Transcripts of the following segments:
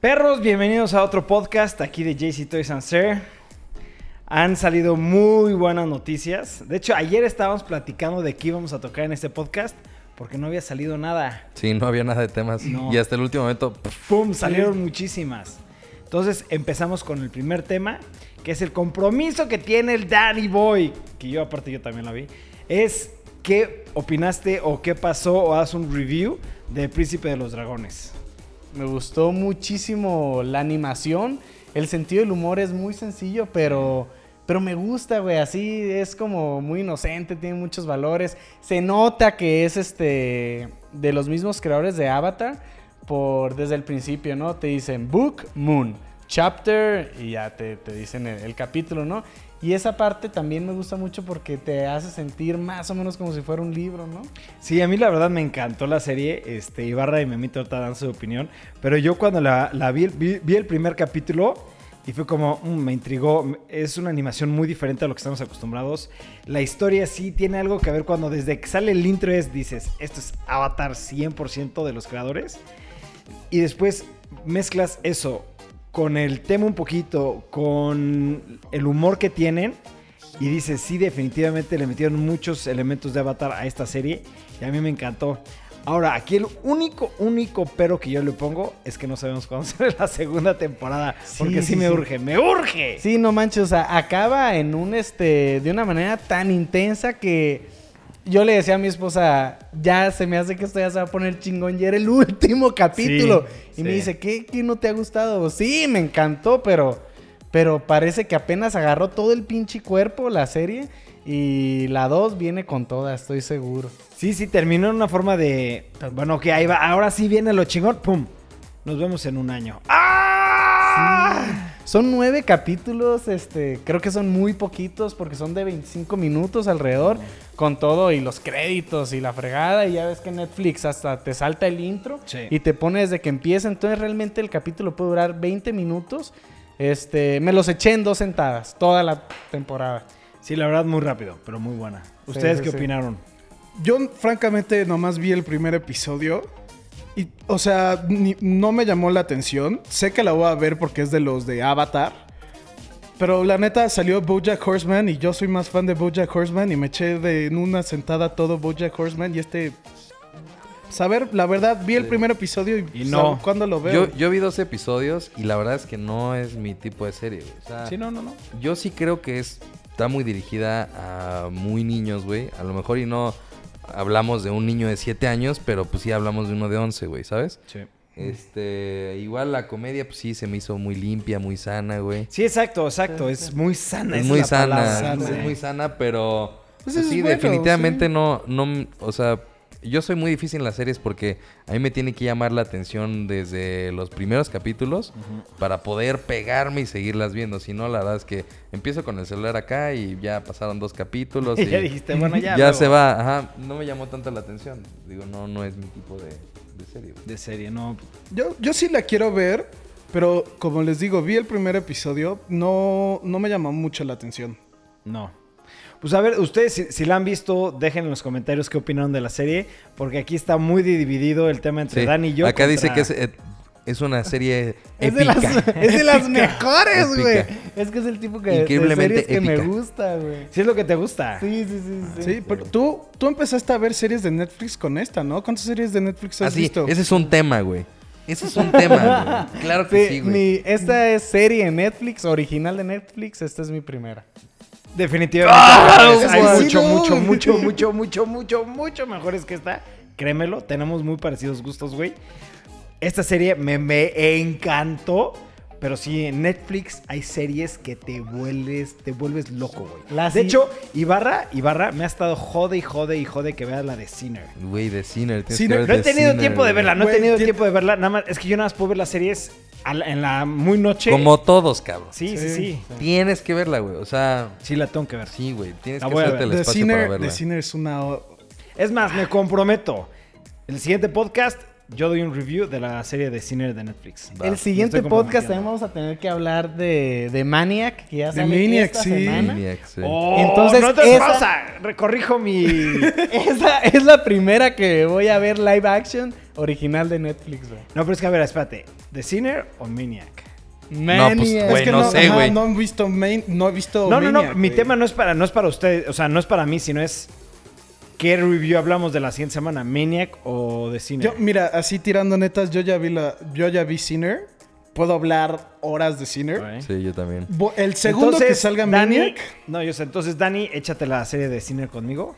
Perros, bienvenidos a otro podcast aquí de JC Toys and Sir. Han salido muy buenas noticias. De hecho, ayer estábamos platicando de qué íbamos a tocar en este podcast porque no había salido nada. Sí, no había nada de temas. No. Y hasta el último momento, ¡Pum! Salieron muchísimas. Entonces empezamos con el primer tema, que es el compromiso que tiene el Danny Boy, que yo aparte yo también la vi, es qué opinaste o qué pasó o haz un review de Príncipe de los Dragones. Me gustó muchísimo la animación. El sentido del humor es muy sencillo, pero, pero me gusta, güey. Así es como muy inocente, tiene muchos valores. Se nota que es este de los mismos creadores de Avatar por desde el principio, ¿no? Te dicen Book, Moon, Chapter y ya te, te dicen el, el capítulo, ¿no? Y esa parte también me gusta mucho porque te hace sentir más o menos como si fuera un libro, ¿no? Sí, a mí la verdad me encantó la serie. Este, Ibarra y Memito ahorita dan su opinión. Pero yo cuando la, vi, vi el primer capítulo y fue como, mm, me intrigó. Es una animación muy diferente a lo que estamos acostumbrados. La historia sí tiene algo que ver cuando desde que sale el intro es, dices, esto es Avatar 100% de los creadores. Y después mezclas eso con el tema un poquito, con el humor que tienen. Y dices, sí, definitivamente le metieron muchos elementos de Avatar a esta serie. Y a mí me encantó. Ahora, aquí el único, único pero que yo le pongo es que no sabemos cuándo será la segunda temporada. Porque sí, Sí, sí, me sí. urge, me urge. Sí, no manches, o sea, acaba en un este de una manera tan intensa que yo le decía a mi esposa, ya se me hace que esto ya se va a poner chingón, ya era el último capítulo. Sí, y me dice, ¿qué, ¿qué no te ha gustado? Sí, me encantó, pero pero parece que apenas agarró todo el pinche cuerpo la serie y la 2 viene con toda, estoy seguro. Sí, sí, terminó en una forma de. Bueno, que ahí va. Ahora sí viene lo chingón. ¡Pum! Nos vemos en un año. ¡Ah! Son nueve capítulos, este, creo que son muy poquitos porque son de 25 minutos alrededor, con todo y los créditos y la fregada. Y ya ves que Netflix hasta te salta el intro Sí. y te pone desde que empieza. Entonces realmente el capítulo puede durar 20 minutos. Este, me los eché en dos sentadas, toda la temporada. Sí, la verdad, muy rápido, pero muy buena. ¿Ustedes sí, qué sí. opinaron? Yo, francamente, nomás vi el primer episodio. Y, o sea, ni- no me llamó la atención. Sé que la voy a ver porque es de los de Avatar. Pero la neta salió Bojack Horseman y yo soy más fan de Bojack Horseman y me eché de en una sentada todo Bojack Horseman y este... Saber, la verdad, vi el primer episodio y, Y no. ¿sabe ¿cuándo lo veo? yo, yo vi dos episodios y la verdad es que no es mi tipo de serie, güey. O sea, Sí, no, no, no. yo sí creo que es, está muy dirigida a muy niños, güey. A lo mejor y no hablamos de un niño de 7 años, pero pues sí hablamos de uno de 11, güey, ¿sabes? Sí. Este, igual la comedia, pues sí, se me hizo muy limpia, muy sana, güey. Sí, exacto, exacto. Es muy sana. Es esa muy la sana, palabra. sana. es muy sana, pero Pues pues es sí, bueno, definitivamente sí. no, no, o sea, yo soy muy difícil en las series porque a mí me tiene que llamar la atención desde los primeros capítulos para poder pegarme y seguirlas viendo. Si no, la verdad es que empiezo con el celular acá y ya pasaron dos capítulos Y ya dijiste, bueno, ya. ya luego. se va. Ajá, no me llamó tanto la atención. Digo, no, no es mi tipo de, de serie. güey. De serie, no. Yo, yo sí la quiero ver, pero como les digo, vi el primer episodio, no, no me llamó mucho la atención. No. Pues a ver, ustedes si, si la han visto, dejen en los comentarios qué opinaron de la serie, porque aquí está muy dividido el tema entre Sí, Dan y yo. Acá dice que es, eh, es una serie Es de, las, épica. es de las Épica. mejores, güey. Épica. Es que es el tipo que, de Increíblemente series que me épica. gusta, güey. Sí es lo que te gusta. Sí, sí, sí, sí. Sí, pero tú, tú empezaste a ver series de Netflix con esta, ¿no? ¿Cuántas series de Netflix has Así, visto? ese es un tema, güey. Ese es un tema, güey. Claro que Sí, sí, güey. mi- esta es serie en Netflix, original de Netflix. Esta es mi primera. Definitivamente. ¡Ah, hay mucho, No. mucho, mucho, mucho, mucho, mucho, mucho mejores que esta. Créemelo, tenemos muy parecidos gustos, güey. Esta serie me, me encantó. Pero sí, en Netflix hay series que te vuelves, te vuelves loco, güey. La de sí- hecho, Ibarra, Ibarra me ha estado jode y jode y jode que vea la de Sinner. Güey, de Sinner. No he tenido Sinner, tiempo de verla, no he tenido tiempo de verla. Nada más, es que yo nada más puedo ver las series la- en la muy noche. Como todos, cabrón. Sí, sí, sí. Sí. Tienes que verla, güey. O sea, Sí, la tengo que ver. sí, güey. Tienes La que hacerte el The espacio para Sinner, verla. The Sinner es una... Es más, me comprometo. El siguiente podcast, yo doy un review de la serie de Sinner de Netflix. Va. el siguiente podcast también vamos a tener que hablar de, de Maniac, que ya De sale Maniac, esta sí. semana. Maniac, sí. Oh, Entonces, no te esa-. Recorrijo mi. Esa es la primera que voy a ver live action. original de Netflix, güey. No, pero es que a ver, espérate. ¿The Sinner o Maniac? No, pues, Maniac. güey, no sé, ajá, güey. no he visto Main, no he visto No, no, no. Maniac, Mi tema no es para, no es para ustedes, o sea, no es para mí, sino es qué review hablamos de la siguiente semana, Maniac o The Sinner. Yo, mira, así tirando netas, yo ya vi la, yo ya vi Sinner. Puedo hablar horas de Sinner. Sí, yo también. Bo- El segundo que salga Dani- Maniac. No, yo sé. Entonces, Dani, échate la serie de Sinner conmigo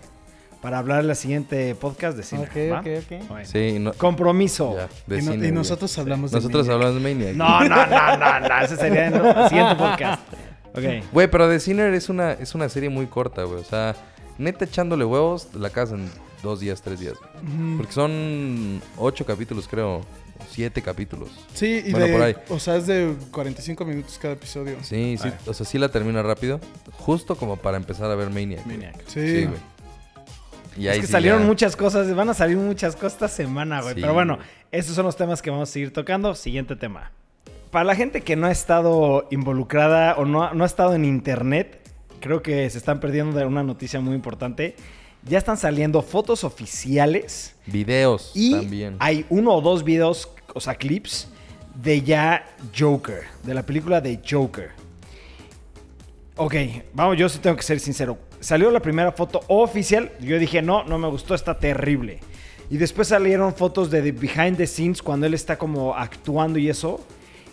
para hablar en la siguiente podcast de Sinner. Ok, ¿va? ok, ok. Bueno. Sí, no, Compromiso. ya, de Y, no- cine, y nosotros hablamos de Nosotros Maniac. hablamos de Maniac. No, no, no, no, no. Ese sería el siguiente podcast. Ok. Güey, pero The Sinner es una, es una serie muy corta, güey. O sea, neta echándole huevos, la casa en dos días, tres días. Porque son ocho capítulos, creo. Siete capítulos. Sí, y Bueno, de, por ahí. o sea, es de 45 minutos cada episodio. Sí, sí. O sea, sí la termina rápido. Justo como para empezar a ver Maniac. Maniac. Sí. Sí, güey. Y Es ahí que sí salieron ya- muchas cosas, van a salir muchas cosas esta semana, güey. Sí, Pero bueno, estos son los temas que vamos a seguir tocando. Siguiente tema. Para la gente que no ha estado involucrada o no, ha- no ha estado en internet, creo que se están perdiendo de una noticia muy importante. Ya están saliendo fotos oficiales Videos y también. hay uno o dos videos, o sea, clips de ya Joker, de la película de Joker. Ok, vamos, yo sí tengo que ser sincero. Salió la primera foto oficial, yo dije, no, no me gustó, está terrible. Y después salieron fotos de the behind the scenes cuando él está como actuando y eso.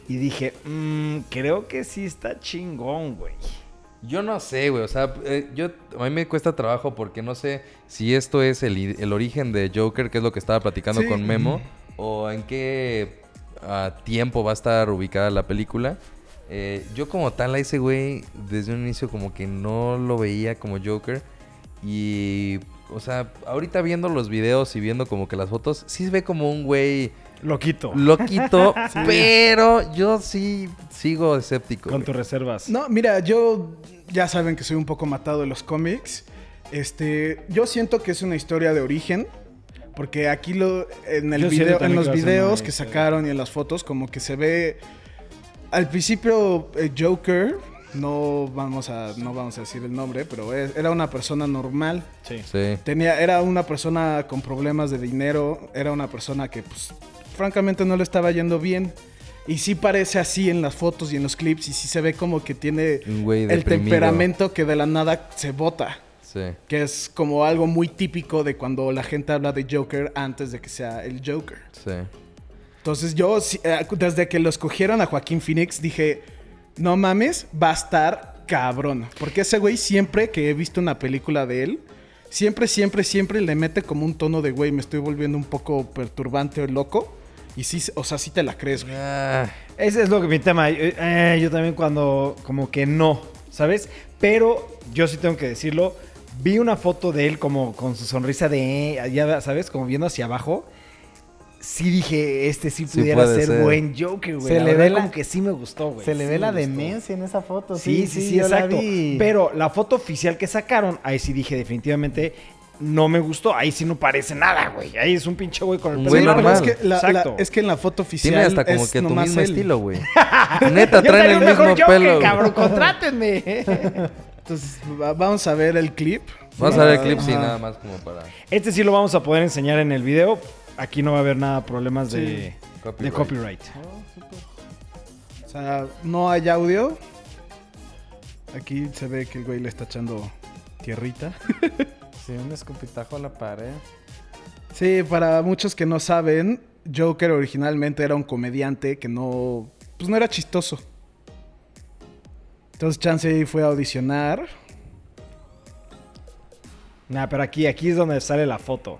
Y dije, "Mm, creo que sí está chingón, güey. Yo no sé, güey. O sea, eh, yo, a mí me cuesta trabajo porque no sé si esto es el, origen de Joker, que es lo que estaba platicando Sí. con Memo, o en qué ah, tiempo va a estar ubicada la película. Eh, yo como tal a ese güey, desde un inicio como que no lo veía como Joker. Y, o sea, ahorita viendo los videos y viendo como que las fotos, sí se ve como un güey Loquito. loquito, pero yo sí sigo escéptico. Con tus reservas. No, mira, yo ya saben que soy un poco matado de los cómics. Este, yo siento que es una historia de origen. Porque aquí lo, en, el Yo video, en los videos que sacaron y en las fotos, como que se ve. Al principio, eh, Joker, no vamos, a, no vamos a decir el nombre, pero es- era una persona normal. Sí. Sí. Tenía, era una persona con problemas de dinero, era una persona que, pues, francamente no le estaba yendo bien. Y sí parece así en las fotos y en los clips, y sí se ve como que tiene el temperamento que de la nada se bota. Sí. Que es como algo muy típico de cuando la gente habla de Joker antes de que sea el Joker. Sí. Entonces yo, eh, desde que lo escogieron a Joaquín Phoenix, dije, no mames, va a estar cabrón. Porque ese güey siempre que he visto una película de él, siempre, siempre, siempre le mete como un tono de, güey, me estoy volviendo un poco perturbante o loco. Y sí, o sea, sí te la crees, güey. Ah, Ese es lo que mi tema. Eh, eh, yo también cuando como que no, ¿sabes? Pero yo sí tengo que decirlo. Vi una foto de él como con su sonrisa de, eh, ya ¿sabes? Como viendo hacia abajo. Sí dije, este sí Sí pudiera puede ser, ser. buen Joker, güey. Se La le ve la- como que sí me gustó, güey. Se le Sí ve la demencia en esa foto. Sí, sí, sí, yo la exacto. vi. Pero la foto oficial que sacaron, ahí sí dije definitivamente no me gustó. Ahí sí no parece nada, güey. Ahí es un pinche güey con el pelo normal. es que, la, la- es que en la foto oficial tiene hasta como es que tu mismo él. estilo, güey. Neta, traen el mismo Joker, pelo. cabrón. Contrátenme. Entonces, va- vamos a ver el clip. Vamos a ver el clip, sí, nada más como para... Este sí lo vamos a poder enseñar en el video. Aquí no va a haber nada problemas de, de Copyright. copyright. O sea, no hay audio. Aquí se ve que el güey le está echando tierrita. Sí, un escupitajo a la pared. Sí, para muchos que no saben, Joker originalmente era un comediante que no, pues no era chistoso. Entonces Chance ahí fue a audicionar. Nah, pero aquí, aquí es donde sale la foto.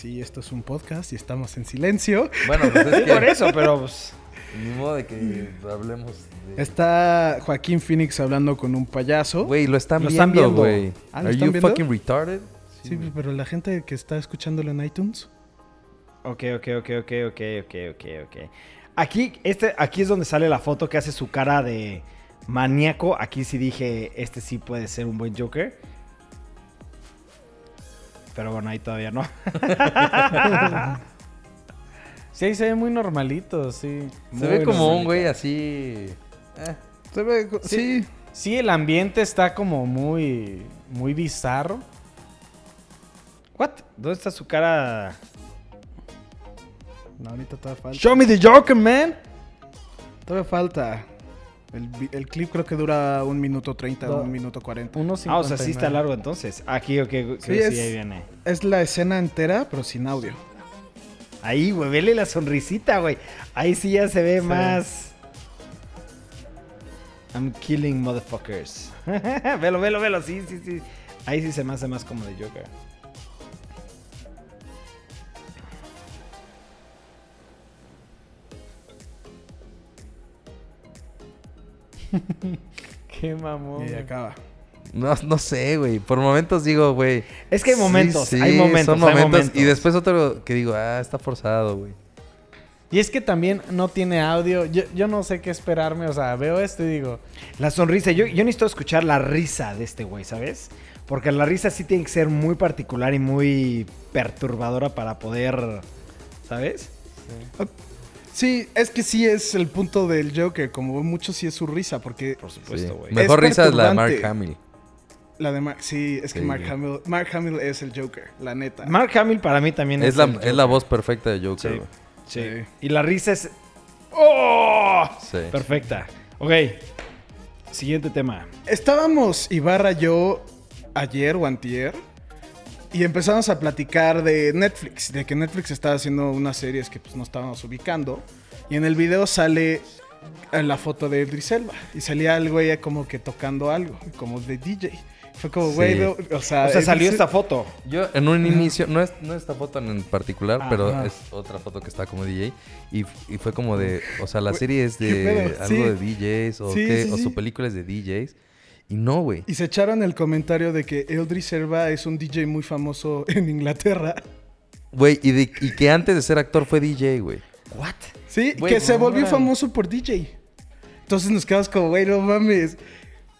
Sí, esto es un podcast y estamos en silencio. Bueno, pues es Por eso, pero pues, Ni modo de que hablemos de... Está Joaquín Phoenix hablando con un payaso. Güey, lo están Lo viendo, güey. Ah, ¿lo Are you viendo? fucking retarded? Sí, pero la gente que está escuchándolo en iTunes. Ok, ok, ok, ok, ok, ok, ok, ok. Aquí, este, aquí es donde sale la foto que hace su cara de maníaco. Aquí sí dije, este sí puede ser un buen Joker. Pero bueno, ahí todavía no. Sí, ahí se ve muy normalito, sí. Se Muy ve como un güey así... eh, Se ve, sí. Sí, el ambiente está como muy, muy bizarro. What? ¿Dónde está su cara? No, ahorita todavía falta. Show me the Joker, man. Todavía falta. El, el clip creo que dura un minuto 30 o Do- un minuto 40. Unos Ah, o sea, sí está largo entonces. Aquí, ok, Sí, ahí viene. Es la escena entera, pero sin audio. Ahí, güey, vele la sonrisita, güey. Ahí sí ya se ve más. I'm killing motherfuckers. velo, velo, velo. Sí, sí, sí. Ahí sí se me hace más como de Joker. Qué mamón. Y acaba. No, no sé, güey. Por momentos digo, güey. Es que hay sí, momentos, sí, hay momentos, Son hay momentos. momentos. Y después otro que digo, ah, está forzado, güey. Y es que también no tiene audio. Yo, yo no sé qué esperarme. O sea, veo esto y digo, La sonrisa. Yo, yo necesito escuchar la risa de este güey, ¿sabes? Porque la risa sí tiene que ser muy particular y muy perturbadora para poder. ¿Sabes? Sí, es que sí es el punto del Joker. Como mucho sí es su risa, porque Por Sí. supuesto, güey. Mejor Es risa es la de Mark. Hamill. la de Mark. Sí, es que Sí. Mark Hamill, Mark Hamill es el Joker, la neta. Mark Hamill para mí también es. Es la, el es la Joker. voz perfecta de Joker, Sí. güey. Sí. Sí. Y la risa es. ¡Oh! Sí. Perfecta. Ok. Siguiente tema. Estábamos Ibarra yo ayer o antier y empezamos a platicar de Netflix, de que Netflix estaba haciendo unas series que pues no estábamos ubicando y en el video sale eh, la foto de Idris Elba y salía el güey como que tocando algo, como de DJ. Fue como, güey, Sí. no, o sea, O sea, salió Idris- esta foto. Yo en un inicio, no es, no esta foto en particular, pero Ajá. es otra foto que está como DJ. Y, y fue como de, o sea, la serie es ¿Qué de algo Sí. de DJs o, Sí, qué, sí, o sí. su película es de DJs. Y no, güey. Y se echaron el comentario de que Idris Elba es un DJ muy famoso en Inglaterra. Güey, y, de- y que antes de ser actor fue DJ, güey. ¿What? Sí, que se volvió famoso por DJ. Entonces nos quedamos como, güey, no mames.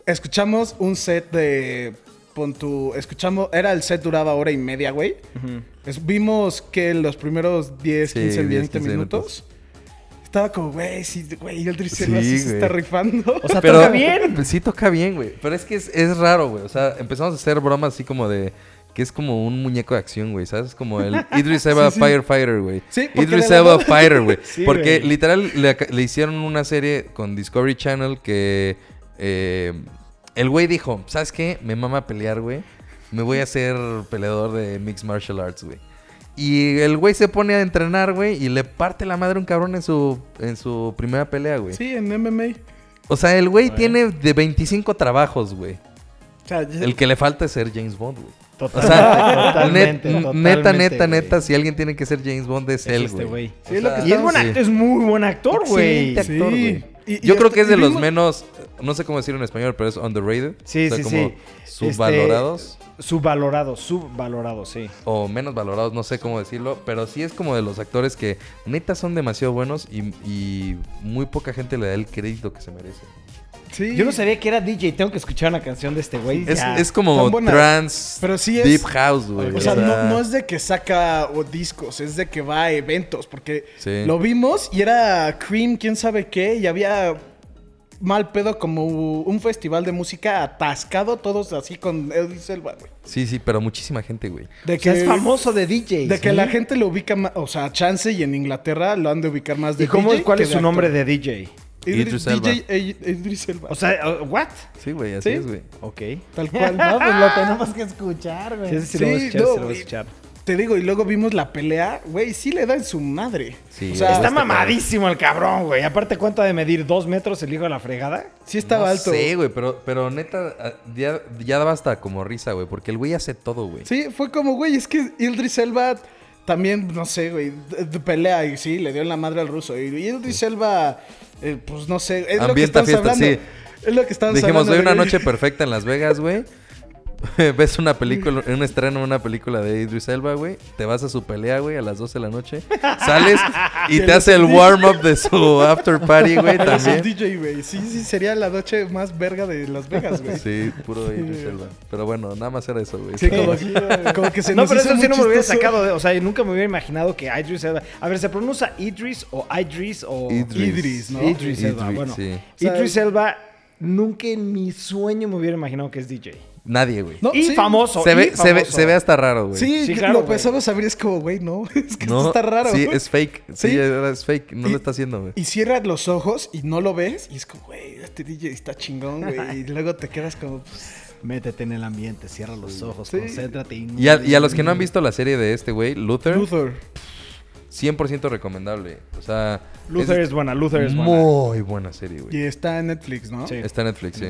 Escuchamos un set de. Pon tu. Escuchamos. Era el set duraba hora y media, güey. Vimos que los primeros 10, Sí, 15, 10, 20 15 minutos. Estaba como, güey, sí, güey, el Sí, se está rifando. O sea, Pero toca bien. Sí toca bien, güey. Pero es que es, es raro, güey. O sea, empezamos a hacer bromas así como de... Que es como un muñeco de acción, güey. ¿Sabes? Como el Idris Elba Sí, sí. Firefighter, güey. Sí, Idris Elba nada- Fighter, güey. Sí, porque güey. literal le, le hicieron una serie con Discovery Channel que... eh, el güey dijo, ¿sabes qué? Me mama pelear, güey. Me voy a hacer peleador de Mixed Martial Arts, güey. Y el güey se pone a entrenar, güey, y le parte la madre a un cabrón en su, en su primera pelea, güey. Sí, en MMA. O sea, el güey tiene de 25 trabajos, güey. O sea, El que le falta es ser James Bond, güey. O Total- sea, totalmente, net- totalmente, neta, neta, neta, si alguien tiene que ser James Bond es, Es él, este güey. güey. Sí, O es lo sea, que Y es, buen muy buen actor, güey. Actor, Sí. güey. Y- y Yo creo que es de los menos, no sé cómo decirlo en español, pero es underrated. Sí, O sea, sí, como sí. Subvalorados Subvalorado, subvalorado, sí. o menos valorados, no sé cómo decirlo, pero sí es como de los actores que neta son demasiado buenos y, y muy poca gente le da el crédito que se merece. Sí. Yo no sabía que era DJ. Tengo que escuchar una canción de este güey. Es, como trans, Pero sí es- deep house, güey. O sea, no, no es de que saca o discos, es de que va a eventos, porque Sí. lo vimos y era Cream, quién sabe qué, y había mal pedo como un festival de música atascado, todos así con Elvis Elba, güey. Sí, sí, pero muchísima gente, güey. De O sea, es famoso de DJ. De que la gente lo ubica más, o sea, Chance y en Inglaterra lo han de ubicar más de ¿Y cómo, DJ cuál que es su nombre de DJ? Idris. DJ Idris Elba. O sea, uh, ¿what? Sí, güey, así ¿Sí? es, güey. Ok. tal cual. no, pues lo tenemos que escuchar, güey. Sí, sí, lo voy a Sí, escuchar, no, sí lo voy a escuchar. Te digo, y luego vimos la pelea, güey, sí le da en su madre. Sí, o sea, Este Está cabrón. mamadísimo el cabrón, güey. Aparte, ¿cuánto ha de medir? ¿Dos metros el hijo de la fregada? sí estaba no alto. sé, güey, pero, pero neta, ah, ya, ya daba hasta como risa, güey, porque el güey hace todo, güey. Sí, fue como, güey, es que Idris Elba también, no sé, güey, pelea y sí, le dio en la madre al ruso. Y Idris Elba, eh, pues no sé, es lo que estamos fiesta, hablando. sí. Es lo que estamos Dijimos, hablando. ve una noche perfecta en Las Vegas, güey. Ves una película, un estreno, una película de Idris Elba, güey. Te vas a su pelea, güey, a las 12 de la noche. Sales y te hace el warm-up de su after party, güey, también. DJ, güey. Sí, sí, sería la noche más verga de Las Vegas, güey. Sí, puro Idris Elba. Pero bueno, nada más era eso, güey. Sí, como, como que se no, nos pero hizo eso sí no me lo hubiera chistoso. sacado. de- o sea, nunca me hubiera imaginado que Idris Elba. A ver, ¿se pronuncia Idris o Idris o. Idris. Idris, ¿no? Idris Elba. Idris, Bueno, sí. O sea, Idris Elba nunca en mi sueño me hubiera imaginado que es DJ. Nadie, güey. No, y sí. famoso. se, y ve, se, ve, se ve hasta raro, güey. Sí, Sí, claro, lo pensamos a ver, es como, güey, no, es que No, esto está raro. Sí, es fake. Sí, Sí. es fake. No Y- lo está haciendo, güey. Y cierras los ojos y no lo ves y es como, güey, este DJ está chingón, güey. Y luego te quedas como, pues, Métete en el ambiente, cierra los ojos, Sí. concéntrate. Y, Y a, y a los que no han visto la serie de este güey, Luther, Luther. 100% recomendable. O sea, Luther es, buena, Luther es buena. muy buena serie, güey. Y está en Netflix, ¿no? Sí. Está en Netflix, sí.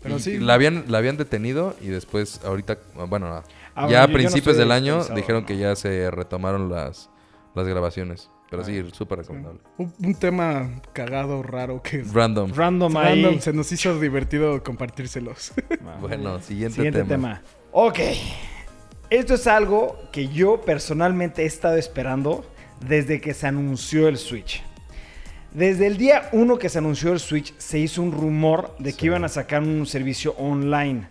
Pero Y sí. La habían, la habían detenido y después, ahorita, bueno, Ah, ya a no principios del año dijeron ¿no? que ya se retomaron las, las grabaciones. Pero sí, Ah. súper recomendable. Un, un tema cagado, raro que Random. Random ahí. random, se nos hizo divertido compartírselos. Bueno, siguiente, Siguiente tema. tema. Ok. Esto es algo que yo personalmente he estado esperando desde que se anunció el Switch. Desde el día 1 que se anunció el Switch, se hizo un rumor de que Sí. iban a sacar un servicio online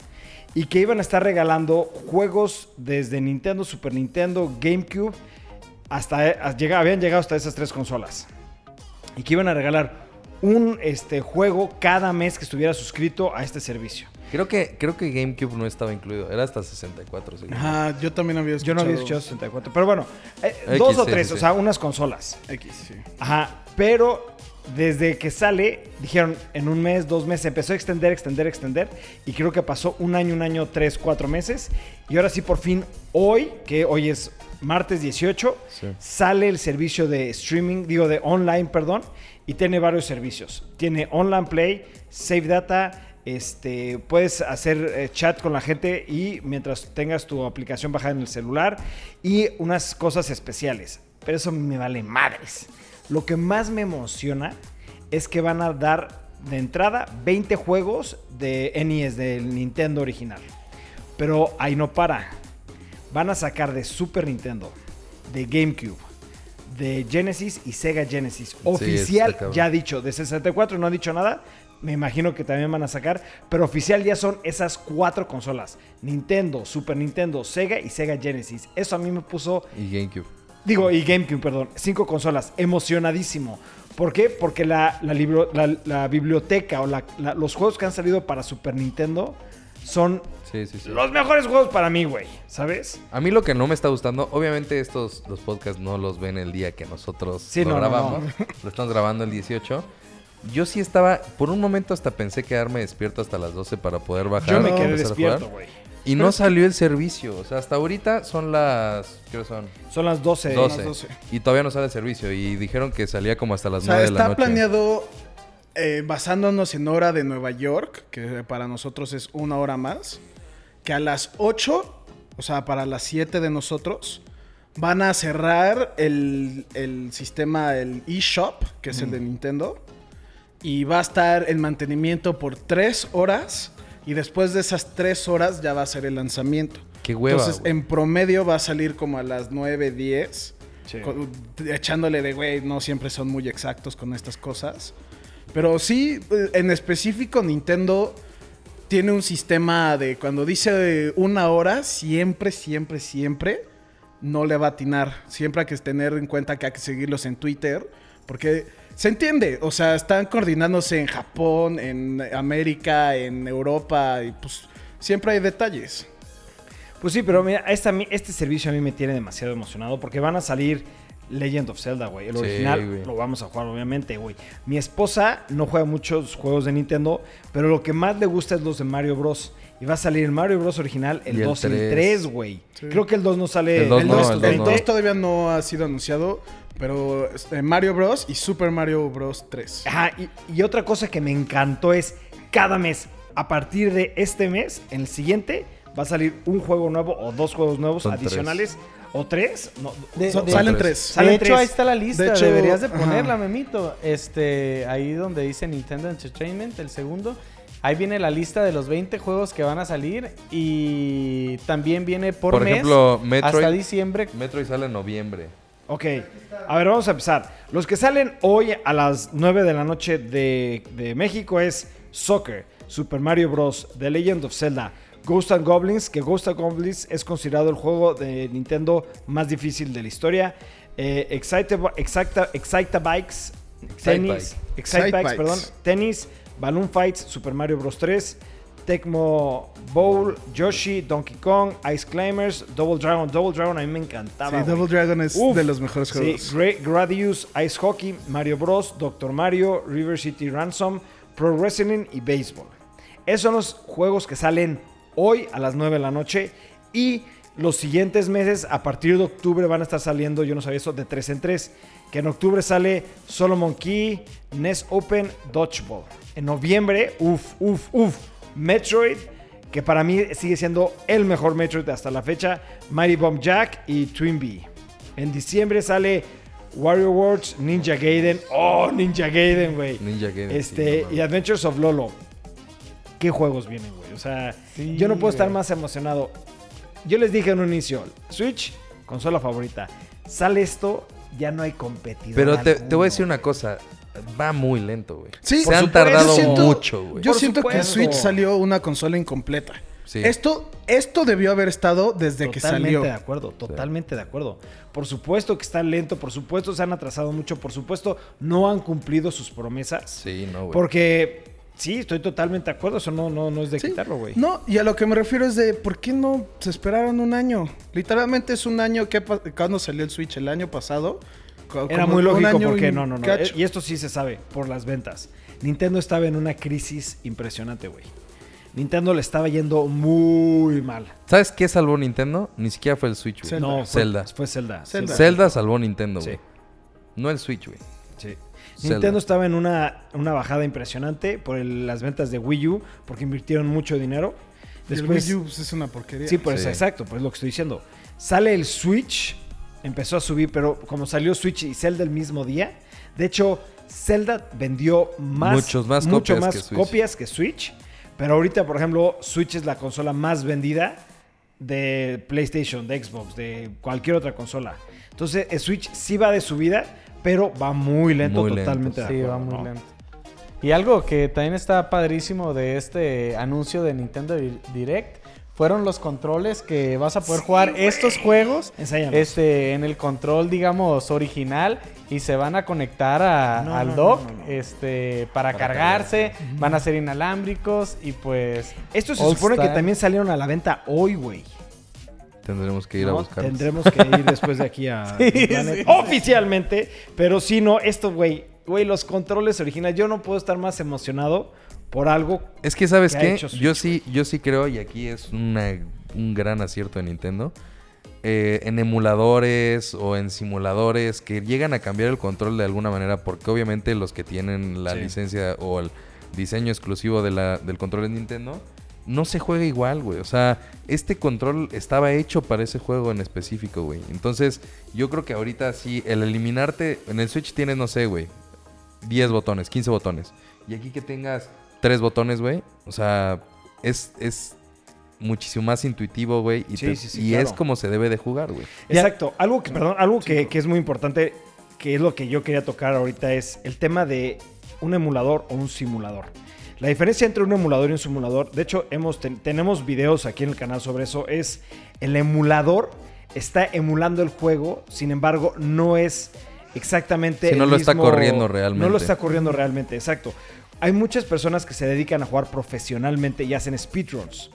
y que iban a estar regalando juegos desde Nintendo, Super Nintendo, GameCube, hasta habían llegado hasta esas tres consolas. Y que iban a regalar un este, juego cada mes que estuviera suscrito a este servicio. Creo que, creo que GameCube no estaba incluido. Era hasta 64, según yo. Ajá, yo también había Yo escuchado. no había escuchado 64. Pero bueno, eh, X, dos o sí, tres, sí, o sí. sea, unas consolas. X, sí. Ajá. Pero desde que sale, dijeron en un mes, dos meses, empezó a extender, extender, extender. Y creo que pasó un año, un año, tres, cuatro meses. Y ahora sí, por fin, hoy, que hoy es martes 18, Sí. sale el servicio de streaming, digo, de online, perdón. Y tiene varios servicios. Tiene online play, save data. Este, puedes hacer eh, chat con la gente y mientras tengas tu aplicación bajada en el celular y unas cosas especiales. Pero eso me vale madres. Lo que más me emociona es que van a dar de entrada 20 juegos de NES, del Nintendo original. Pero ahí no para. Van a sacar de Super Nintendo, de GameCube, de Genesis y Sega Genesis. Oficial, está cabrón. ya dicho. De 64 no ha dicho nada. Me imagino que también van a sacar. Pero oficial ya son esas cuatro consolas. Nintendo, Super Nintendo, Sega y Sega Genesis. Eso a mí me puso Y GameCube. Digo, y GameCube, perdón. Cinco consolas. Emocionadísimo. ¿Por qué? Porque la, la libro- la- la biblioteca o los juegos que han salido para Super Nintendo son Sí, sí, sí. los mejores juegos para mí, güey. ¿Sabes? A mí lo que no me está gustando, obviamente estos los podcasts no los ven el día que nosotros lo no, no, grabamos. Lo estamos grabando el 18. Yo sí estaba, por un momento hasta pensé quedarme despierto hasta las 12 para poder bajar. Yo me quedé despierto, güey. Y no salió el servicio. O sea, hasta ahorita son las. ¿Qué son? Son las 12. 12. las 12. Y todavía no sale el servicio. Y dijeron que salía como hasta las O sea, 9 de la está noche. planeado eh, basándonos en hora de Nueva York, que para nosotros es una hora más, que a las 8, o sea, para las 7 de nosotros, van a cerrar el, el sistema, el eShop, que es el de Nintendo, y va a estar el mantenimiento por 3 horas, y después de esas 3 horas ya va a ser el lanzamiento. Qué hueva. Entonces, en promedio va a salir como a las 9, 10. Sí. con- echándole de, güey, no siempre son muy exactos con estas cosas. Pero sí, eh, en específico, Nintendo tiene un sistema de cuando dice una hora, siempre, siempre, siempre no le va a atinar. Siempre hay que tener en cuenta que hay que seguirlos en Twitter. Porque se entiende, o sea, están coordinándose en Japón, en América, en Europa, y pues siempre hay detalles. Pues sí, pero mira, esta- este servicio a mí me tiene demasiado emocionado porque van a salir Legend of Zelda, güey. El Sí, original güey. lo vamos a jugar, obviamente, güey. Mi esposa no juega muchos juegos de Nintendo, pero lo que más le gusta es los de Mario Bros. Y va a salir el Mario Bros original, el Y el 2 y el 3. 3, güey. Sí. Creo que el 2 no sale El dos el no, 2 el dos no. todavía no ha sido anunciado, pero este, Mario Bros. y Super Mario Bros. 3. Ajá, y, y otra cosa que me encantó es cada mes, a partir de este mes, en el siguiente, va a salir un juego nuevo o dos juegos nuevos Son adicionales. ¿O tres? No, De- Son- de- salen tres. tres. Salen de hecho, tres. ahí está la lista. De hecho, Deberías de ajá. ponerla, Memito. Este, ahí donde dice Nintendo Entertainment, el segundo. Ahí viene la lista de los 20 juegos que van a salir. Y también viene por, Por mes ejemplo, Metroid- hasta diciembre. Metroid sale en noviembre. Ok, a ver, vamos a empezar. Los que salen hoy a las 9 de la noche de, de México es Soccer, Super Mario Bros., The Legend of Zelda, Ghost and Goblins, que Ghost and Goblins es considerado el juego de Nintendo más difícil de la historia. Eh, Excite, Excita, Excita Bikes, tenis. Excite Bikes, perdón, Bikes. tenis, Balloon Fights, Super Mario Bros. 3, Tecmo Bowl, Yoshi, Donkey Kong, Ice Climbers, Double Dragon. Double Dragon a mí me encantaba. Sí. Double Dragon es Uf, de los mejores Sí, juegos. Gra- Gradius, Ice Hockey, Mario Bros, Doctor Mario, River City Ransom, Pro Wrestling y Baseball. Esos son los juegos que salen hoy a las 9 de la noche y los siguientes meses, a partir de octubre, van a estar saliendo, yo no sabía eso, de 3 en 3. Que en octubre sale Solomon Key, NES Open, Dodgeball. En noviembre, uff, uff, uff, Metroid, que para mí sigue siendo el mejor Metroid hasta la fecha, Mighty Bomb Jack y Twin Bee. En diciembre sale Wario Worlds, Ninja Gaiden. Oh, Ninja Gaiden, güey. Ninja Gaiden, sí, Este, no y Adventures of Lolo. ¿Qué juegos vienen, güey? O sea, Sí, yo no puedo estar más emocionado. Yo les dije en un inicio, Switch, consola favorita. Sale esto, ya no hay competidor. Pero te, te voy a decir una cosa. Va muy lento, güey. Sí, Se han supuesto. tardado siento- mucho, güey. Yo Por siento que supuesto. Switch salió una consola incompleta. Sí. Esto, esto debió haber estado desde que Totalmente salió. de acuerdo, totalmente de acuerdo. Por supuesto que está lento, por supuesto se han atrasado mucho, por supuesto no han cumplido sus promesas. Sí, no, güey. Porque sí, estoy totalmente de acuerdo, eso no, no, no es de Sí. quitarlo, güey. No, y a lo que me refiero es de por qué no se esperaron un año. Literalmente es un año que cuando salió el Switch el año pasado. Era muy lógico porque no, no, no. cacho. Y esto sí se sabe por las ventas. Nintendo estaba en una crisis impresionante, güey. Nintendo le estaba yendo muy mal. ¿Sabes qué salvó Nintendo? Ni siquiera fue el Switch, güey. No, fue, Zelda. Fue Zelda. Zelda. Zelda salvó Nintendo, Sí. güey. No el Switch, güey. Sí. Zelda. Nintendo estaba en una, una bajada impresionante por el- las ventas de Wii U, porque invirtieron mucho dinero. Y el Después, Wii U pues, es una porquería. Sí, pues Sí. exacto, pues lo que estoy diciendo. Sale el Switch, empezó a subir, pero como salió Switch y Zelda el mismo día, de hecho, Zelda vendió más, Muchos más mucho copias más que Switch. copias que Switch. Pero ahorita, por ejemplo, Switch es la consola más vendida de PlayStation, de Xbox, de cualquier otra consola. Entonces, el Switch sí va de subida, pero va muy lento, Muy lento, totalmente Sí, acuerdo, va muy ¿no? lento. Y algo que también está padrísimo de este anuncio de Nintendo Di- Direct fueron los controles que vas a poder jugar estos juegos Enséñanos. este, en el control, digamos, original y se van a conectar a- No, al no, dock no, no, no. este, para, Para cargarse, van a ser inalámbricos y pues... Esto se All supone que también salieron a la venta hoy, güey. Tendremos que ir a ¿no? buscarlos. Tendremos que ir después de aquí a Sí, Planet sí. oficialmente. Pero sí, no, esto, güey, güey, los controles originales. Yo no puedo estar más emocionado por algo. Es que, ¿sabes que qué? Yo sí, yo sí creo, y aquí es una- un gran acierto de Nintendo. eh, en emuladores o en simuladores que llegan a cambiar el control de alguna manera, porque obviamente los que tienen la Sí. licencia o el diseño exclusivo de la- del control de Nintendo, no se juega igual, güey. O sea, este control estaba hecho para ese juego en específico, güey. Entonces, yo creo que ahorita sí, el eliminarte, en el Switch tienes, no sé, güey, 10 botones, 15 botones. Y aquí que tengas 3 botones, güey, o sea, es, es muchísimo más intuitivo, güey. Y, Sí, te- sí, sí, y claro. es como se debe de jugar, güey. Exacto. Algo que, perdón, algo que, que es muy importante, que es lo que yo quería tocar ahorita, es el tema de un emulador o un simulador. La diferencia entre un emulador y un simulador, de hecho, hemos ten- tenemos videos aquí en el canal sobre eso, es el emulador está emulando el juego, sin embargo, no es exactamente. Sí, no el lo está mismo- corriendo realmente. No lo está corriendo realmente, exacto. Hay muchas personas que se dedican a jugar profesionalmente y hacen speedruns.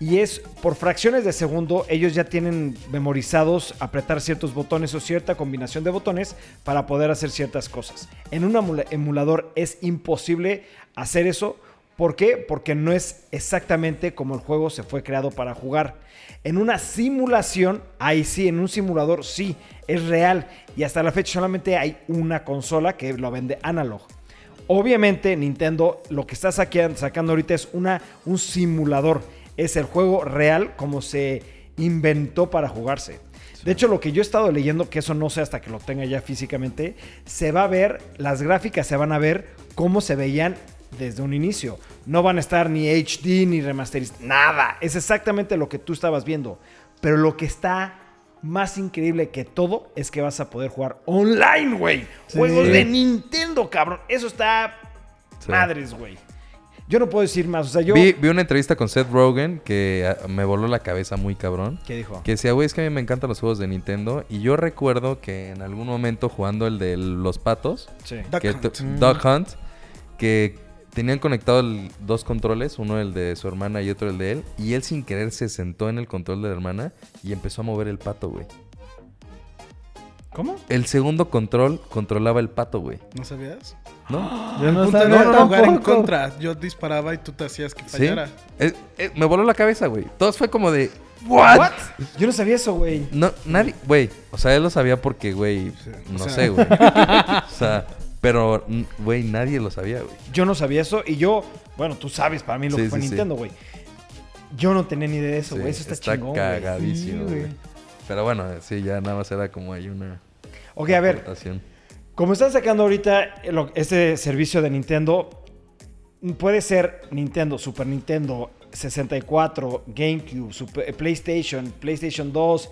Y es por fracciones de segundo, ellos ya tienen memorizados apretar ciertos botones o cierta combinación de botones para poder hacer ciertas cosas. En un emula- emulador es imposible hacer eso. ¿Por qué? Porque no es exactamente como el juego se fue creado para jugar. En una simulación, ahí sí, en un simulador sí, es real. Y hasta la fecha solamente hay una consola que lo vende analog. Obviamente Nintendo lo que está sacando ahorita es una, un simulador. Es el juego real como se inventó para jugarse. De hecho, lo que yo he estado leyendo, que eso no sé hasta que lo tenga ya físicamente, se va a ver, las gráficas se van a ver cómo se veían desde un inicio. No van a estar ni HD ni remasterized, nada. Es exactamente lo que tú estabas viendo. Pero lo que está más increíble que todo es que vas a poder jugar online, güey. Juegos de Nintendo, cabrón. Eso está Sí. madres, güey. Yo no puedo decir más. O sea, yo. Vi, vi una entrevista con Seth Rogen que ah, me voló la cabeza muy cabrón. ¿Qué dijo? Que decía, güey, es que a mí me encantan los juegos de Nintendo. Y yo recuerdo que en algún momento jugando el de los patos, Sí. Duck que Hunt. tu- Duck Hunt, que tenían conectado el- dos controles, uno el de su hermana y otro el de él. Y él sin querer se sentó en el control de la hermana y empezó a mover el pato, güey. ¿Cómo? El segundo control controlaba el pato, güey. ¿No sabías? ¿No? Yo no sabía jugar en contra. Yo disparaba y tú te hacías que ¿Sí? fallara. Eh, eh, me voló la cabeza, güey. Todos fue como de... ¿What? Yo no sabía eso, güey. No, nadie... Güey, o sea, él lo sabía porque, güey... No sea. sé, güey. o sea, pero, güey, nadie lo sabía, güey. Yo no sabía eso y yo, bueno, tú sabes para mí lo Sí, que fue sí. Nintendo, güey. Yo no tenía ni idea de eso, güey. eso está, chingón, güey. cagadísimo, güey. Pero bueno, sí, ya nada más era como hay una... Ok, a ver, como están sacando ahorita lo- este servicio de Nintendo, puede ser Nintendo, Super Nintendo, 64, GameCube, Super- eh, PlayStation, PlayStation 2.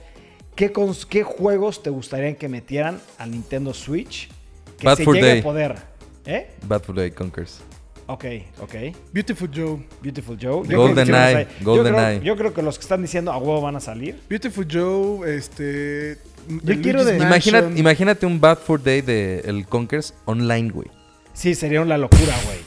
¿Qué, ¿Qué juegos te gustaría que metieran al Nintendo Switch? Que Bad se llegue Day. a poder. ¿Eh? Bad for Day Conquers. Ok, ok. Beautiful Joe. Beautiful Joe. Golden creo que Eye. Yo Golden creo- Eye. Yo creo que los que están diciendo a huevo van a salir. Beautiful Joe, este. Yo quiero de- imagínate un Bad for Day de el Conquers online, güey. Sí, sería una locura, güey.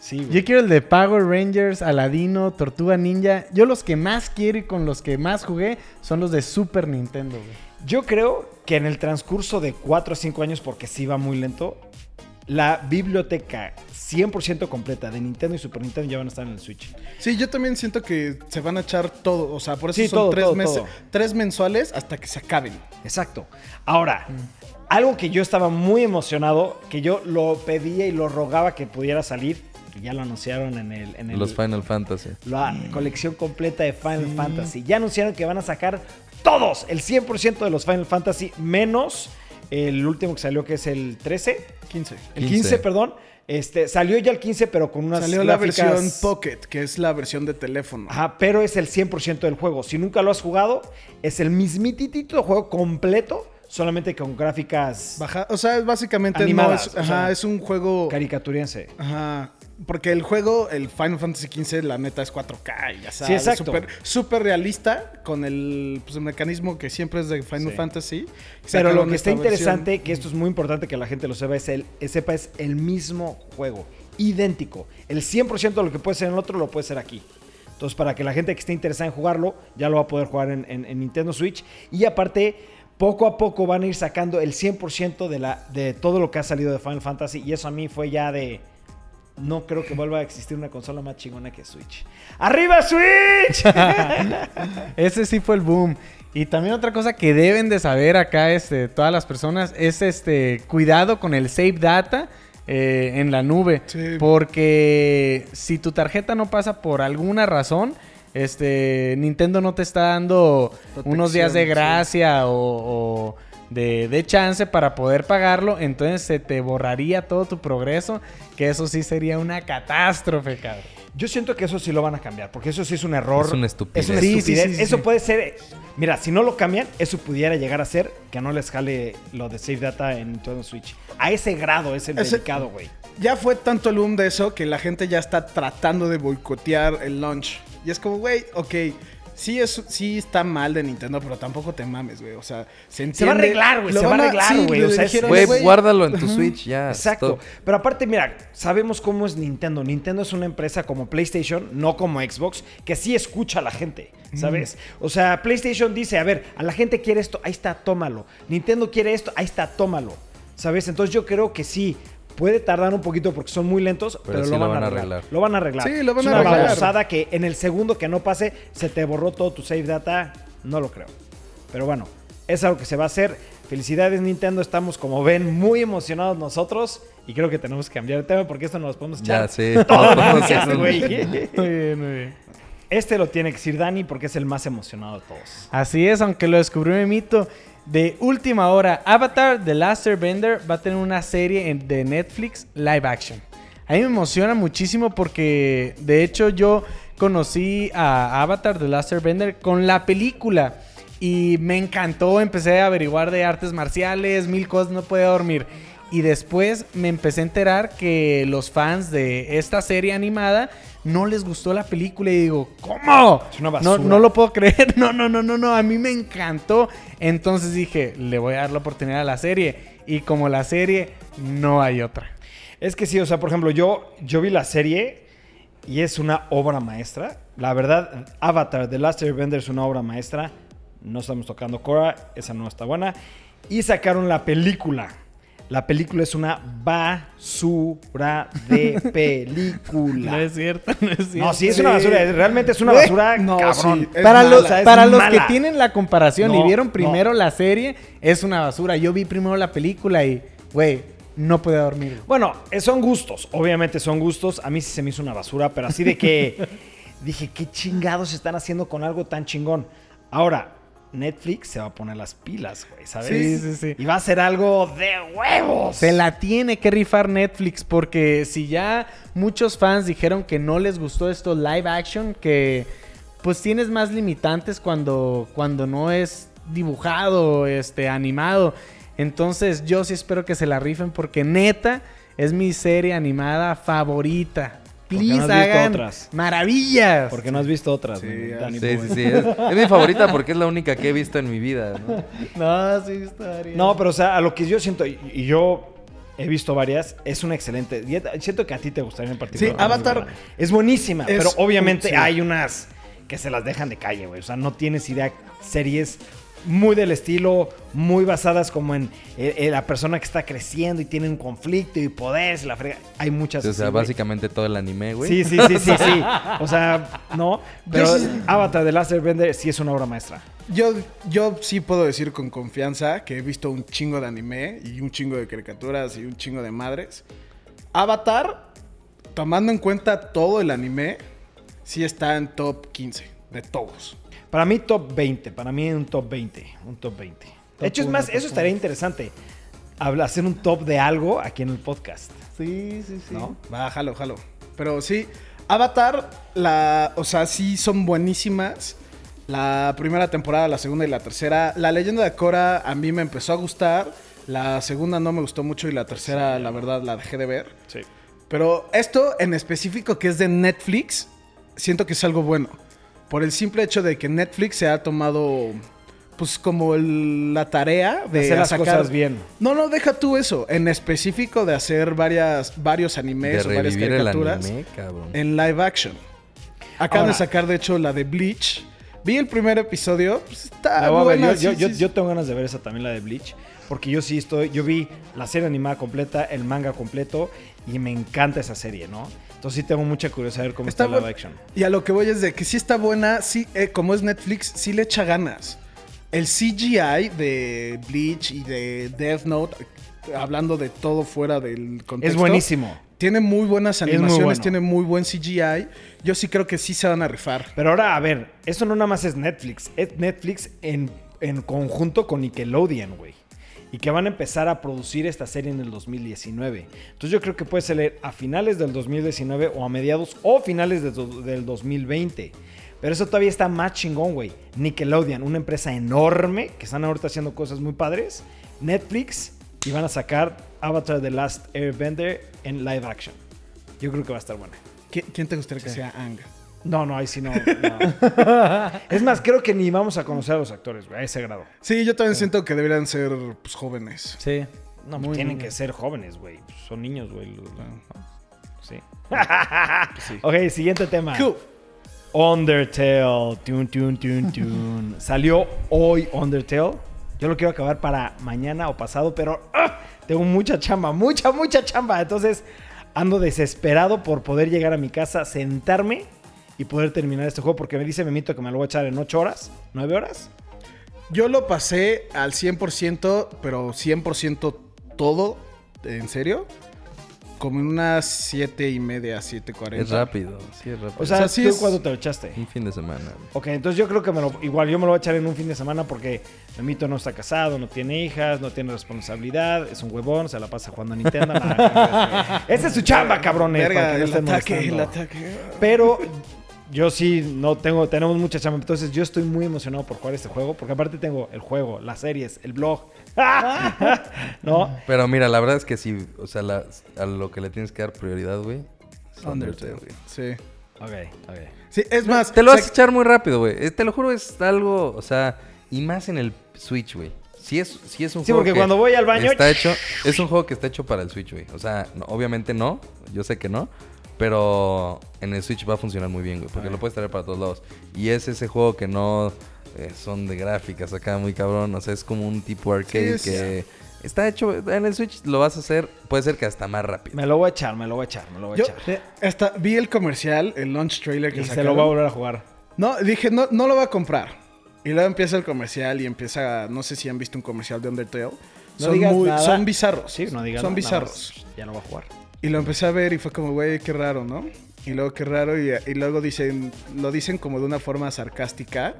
Sí, güey. Yo quiero el de Power Rangers, Aladino, Tortuga Ninja. Yo los que más quiero y con los que más jugué son los de Super Nintendo, güey. Yo creo que en el transcurso de 4 o 5 años, porque sí va muy lento, la biblioteca 100% completa de Nintendo y Super Nintendo ya van a estar en el Switch. Sí, yo también siento que se van a echar todo. O sea, por eso Sí, son todo, tres, todo, meses, todo. tres mensuales hasta que se acaben. Exacto. Ahora, algo que yo estaba muy emocionado, que yo lo pedía y lo rogaba que pudiera salir, que ya lo anunciaron en el... En el Los Final Fantasy. la colección completa de Final Fantasy. Ya anunciaron que van a sacar todos, el 100% de los Final Fantasy, menos el último que salió, que es el 13. 15. El 15, 15. perdón. Este, salió ya el 15, pero con unas Salió la versión Pocket, que es la versión de teléfono. Ajá, pero es el 100% del juego. Si nunca lo has jugado, es el mismitito juego completo, solamente con gráficas Baja, o sea, básicamente Animadas, no es, o ajá, sea, es un juego. caricaturense. Ajá. Porque el juego, el Final Fantasy XV, la neta es 4K y ya sabes. exacto. Súper súper realista con el, pues, el mecanismo que siempre es de Final Sí. Fantasy. Pero lo que está versión. interesante, que esto es muy importante que la gente lo sepa, es el, sepa, es el mismo juego, idéntico. El 100% de lo que puede ser en el otro lo puede ser aquí. Entonces, para que la gente que esté interesada en jugarlo, ya lo va a poder jugar en, en- en Nintendo Switch. Y aparte, poco a poco van a ir sacando el 100% de, la, de todo lo que ha salido de Final Fantasy. Y eso a mí fue ya de... No creo que vuelva a existir una consola más chingona que Switch. ¡Arriba Switch! Ese sí fue el boom. Y también otra cosa que deben de saber acá este, todas las personas es este cuidado con el save data eh, en la nube. Sí. Porque si tu tarjeta no pasa por alguna razón, este Nintendo no te está dando unos días de sí. gracia o, o de, de chance para poder pagarlo. Entonces se te borraría todo tu progreso. Que eso sí sería una catástrofe, cabrón. Yo siento que eso sí lo van a cambiar, porque eso sí es un error. Es una estupidez. Es una sí, estupidez. sí, sí, eso sí. puede ser. Mira, si no lo cambian, eso pudiera llegar a ser que no les jale lo de Save Data en Nintendo Switch. A ese grado es el Ese- delicado, güey. Ya fue tanto el boom de eso que la gente ya está tratando de boicotear el launch. Y es como, güey, ok. Sí, es, sí está mal de Nintendo, pero tampoco te mames, güey. O sea, se entiende. Se va a arreglar, güey, se va a arreglar, güey, o sea, dijeron, Güey, guárdalo en tu Switch ya. Exacto. stop. Pero aparte, mira, sabemos cómo es Nintendo. Nintendo es una empresa como PlayStation, no como Xbox, que sí escucha a la gente, ¿sabes? O sea, PlayStation dice, a ver, a la gente quiere esto, ahí está, tómalo. Nintendo quiere esto, ahí está, tómalo. ¿Sabes? Entonces yo creo que sí. Puede tardar un poquito porque son muy lentos, pero, sí lo, lo van, van a arreglar. arreglar. Lo van a arreglar. Sí, lo van es a una arreglar. babosada que en el segundo que no pase se te borró todo tu save data. No lo creo. Pero bueno, es algo que se va a hacer. Felicidades Nintendo, estamos como ven muy emocionados nosotros y creo que tenemos que cambiar de tema porque esto nos podemos echar Ya, sí. Todos güey. Muy bien, muy bien. Este lo tiene que decir Dani porque es el más emocionado de todos. Así es, aunque lo descubrió Memito. De última hora, Avatar The Last Airbender va a tener una serie de Netflix live action. A mí me emociona muchísimo porque, de hecho, yo conocí a Avatar The Last Airbender con la película. Y me encantó, empecé a averiguar de artes marciales, mil cosas, no podía dormir. Y después me empecé a enterar que los fans de esta serie animada no les gustó la película y digo, ¿cómo? Es una No, basura. no lo puedo creer. No, no, no, no, no. A mí me encantó. Entonces dije, le voy a dar la oportunidad a la serie. Y como la serie, no hay otra. Es que sí, o sea, por ejemplo, yo, yo vi la serie y es una obra maestra. La verdad, Avatar, The Last Airbender es una obra maestra. No estamos tocando Korra, esa no está buena. Y sacaron la película. La película es una basura de película. No es cierto, no es cierto. No, sí es una basura. Realmente es una basura, no, cabrón. sí, es para mala, los, o sea, es para los que tienen la comparación y vieron no. primero la serie, es una basura. Yo vi primero la película y, güey, no podía dormir. Bueno, eh, son gustos, obviamente son gustos. A mí sí se me hizo una basura, pero así de que dije, qué chingados están haciendo con algo tan chingón. Ahora, Netflix se va a poner las pilas, güey, ¿sabes? Sí, sí, sí. Y va a ser algo de huevos. Se la tiene que rifar Netflix porque si ya muchos fans dijeron que no les gustó esto live action, que pues tienes más limitantes cuando, cuando no es dibujado, este, animado. Entonces yo sí espero que se la rifen porque neta es mi serie animada favorita. ¿Por qué Please no has visto hagan otras? maravillas. Porque no has visto otras, Sí, Danny Sí, sí, sí. Es, es mi favorita porque es la única que he visto en mi vida. ¿no? No, sí estaría. No, pero o sea, a lo que yo siento, y, y yo he visto varias, es una excelente. Siento que a ti te gustaría en particular. Sí, Avatar Es buenísima, es pero obviamente un- sí. hay unas que se las dejan de calle, güey. O sea, no tienes idea. Series muy del estilo, muy basadas como en, eh, eh, la persona que está creciendo y tiene un conflicto y poder, se la frega. Hay muchas. O sea, así, güey. básicamente todo el anime, güey. Sí, sí, sí, sí, sí. O sea, no. Pero sí- Avatar de Last Airbender sí es una obra maestra. Yo, yo sí puedo decir con confianza que he visto un chingo de anime y un chingo de caricaturas y un chingo de madres. Avatar, tomando en cuenta todo el anime, sí está en top 15 de todos. Para mí, top 20. Para mí, un top 20. Un top 20. de hecho, es más, eso estaría interesante. Habla- hacer un top de algo aquí en el podcast. Sí, sí, sí. ¿No? Va, jalo, jalo. Pero sí, Avatar, la, o sea, sí son buenísimas. La primera temporada, la segunda y la tercera. La leyenda de Korra a mí me empezó a gustar. La segunda no me gustó mucho y la tercera, la verdad, la dejé de ver. Sí. Pero esto en específico que es de Netflix, siento que es algo bueno. Por el simple hecho de que Netflix se ha tomado, pues como el- la tarea de Hacer las sacar- cosas bien. No, no, deja tú eso. En específico de hacer varias, varios De animes o varias caricaturas anime, cabrón. en live action. Acaban Ahora- de sacar, de hecho, la de Bleach. Vi el primer episodio. Pues, está ver. buena, Yo, yo- sí, yo- sí, sí. yo tengo ganas de ver esa también, la de Bleach. Porque yo sí estoy. Yo vi la serie animada completa, el manga completo. Y me encanta esa serie, ¿no? Entonces sí tengo mucha curiosidad de ver cómo está, Está bu- action. Y a lo que voy es de que sí está buena, sí, eh, como es Netflix, sí le echa ganas. El CGI de Bleach y de Death Note, hablando de todo fuera del contexto. Es buenísimo. Tiene muy buenas muy animaciones, bueno. tiene muy buen CGI. Yo sí creo que sí se van a rifar. Pero ahora, a ver, eso no nada más es Netflix. Es Netflix en, en conjunto con Nickelodeon, güey. Y que van a empezar a producir esta serie en el 2019. Entonces yo creo que puede ser a finales del 2019 o a mediados o finales de del 2020. Pero eso todavía está más chingón, güey. Nickelodeon, una empresa enorme que están ahorita haciendo cosas muy padres. Netflix y van a sacar Avatar The Last Airbender en live action. Yo creo que va a estar buena. ¿Qui- ¿Quién te gustaría que sea Ang? No, no, ahí sí no. no. es más, creo que ni vamos a conocer a los actores, güey, a ese grado. Sí, yo también siento que deberían ser pues, jóvenes. Sí. No, Muy tienen bien. que ser jóvenes, güey. Son niños, güey. Sí. sí. ok, siguiente tema. Cool. Undertale. Tun, tun, tun, tun. Salió hoy Undertale. Yo lo quiero acabar para mañana o pasado, pero ¡ah! tengo mucha chamba, mucha, mucha chamba. Entonces ando desesperado por poder llegar a mi casa, sentarme y poder terminar este juego. Porque me dice Memito que me lo voy a echar en 8 horas, 9 horas. Yo lo pasé al 100%, pero 100% todo, en serio, como en unas 7 y media, 7.40. Es rápido, sí es rápido. O sea, sea, sí ¿tú es- cuándo te lo echaste? un fin de semana. Ok, entonces yo creo que me lo, igual yo me lo voy a echar en un fin de semana porque Memito no está casado, no tiene hijas, no tiene responsabilidad, es un huevón, se la pasa jugando a Nintendo. Esa es su chamba, cabrones, Verga, para que no el ataque, el ataque. Pero yo sí no tengo, tenemos mucha chamba, entonces yo estoy muy emocionado por jugar este juego, porque aparte tengo el juego, las series, el blog. ¿No? Pero mira, la verdad es que sí, o sea, la- a lo que le tienes que dar prioridad, güey. es Undertale, güey. Sí. Ok, ok. Sí, es más, Te lo vas a echar muy rápido, güey. Eh, Te lo juro, es algo, o sea, y más en el Switch, güey. sí es, sí es un Sí, juego porque que cuando voy al baño- Está hecho, es un juego que está hecho para el Switch, güey. O sea, no- obviamente no, yo sé que no. Pero en el Switch va a funcionar muy bien, güey. Porque lo puedes traer para todos lados. Y es ese juego que no eh, son de gráficas acá muy cabrón. O sea, es como un tipo arcade Sí, es- que está hecho. En el Switch lo vas a hacer, puede ser que hasta más rápido. Me lo voy a echar, me lo voy a echar, me lo voy a Yo echar. esta- vi el comercial, el launch trailer que Y se lo voy a volver a jugar. No, dije, no, no lo voy a comprar. Y luego empieza el comercial y empieza, no sé si han visto un comercial de Undertale. No son, digas muy- nada. son bizarros. Sí, no digas Son nada, bizarros. Ya lo voy a jugar. Y lo empecé a ver y fue como, güey, qué raro, ¿no? Y luego qué raro y, y luego dicen, lo dicen como de una forma sarcástica.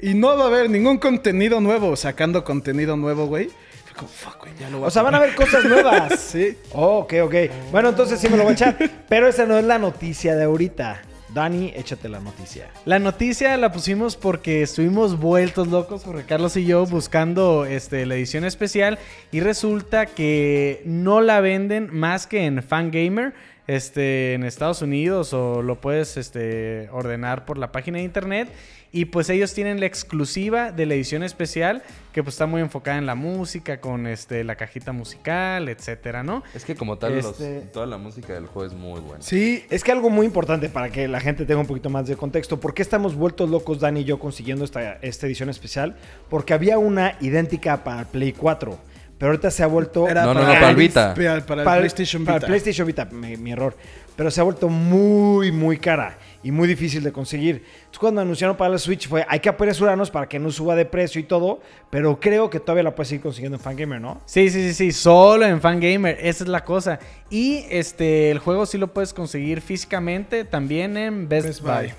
y no va a haber ningún contenido nuevo, sacando contenido nuevo, güey. Fue como, fuck, güey, ya lo voy a O sea, van a comprar". ver cosas nuevas. Sí. Oh, ok, ok. Bueno, entonces sí me lo voy a echar. Pero esa no es la noticia de ahorita. Dani, échate la noticia. La noticia la pusimos porque estuvimos vueltos locos, Jorge Carlos y yo, buscando este, la edición especial y resulta que no la venden más que en Fangamer este, en Estados Unidos o lo puedes este, ordenar por la página de internet. Y pues ellos tienen la exclusiva de la edición especial que pues está muy enfocada en la música, con este, la cajita musical, etcétera, ¿no? Es que como tal, los- Este- toda la música del juego es muy buena. Sí, Es que algo muy importante para que la gente tenga un poquito más de contexto. ¿Por qué estamos vueltos locos, Dani y yo, consiguiendo esta, esta edición especial? Porque había una idéntica para Play 4. Pero ahorita se ha vuelto... Era No, no, no, para el Vita. Para, para el Para el- PlayStation para Vita. el PlayStation Vita, mi, mi error. Pero se ha vuelto muy, muy cara y muy difícil de conseguir. Entonces, cuando anunciaron para la Switch fue, hay que apresurarnos para que no suba de precio y todo, pero creo que todavía la puedes seguir consiguiendo en Fangamer, ¿no? Sí, sí, sí, sí, solo en Fangamer, esa es la cosa. Y este, el juego sí lo puedes conseguir físicamente también en Best, Best Buy. Buy.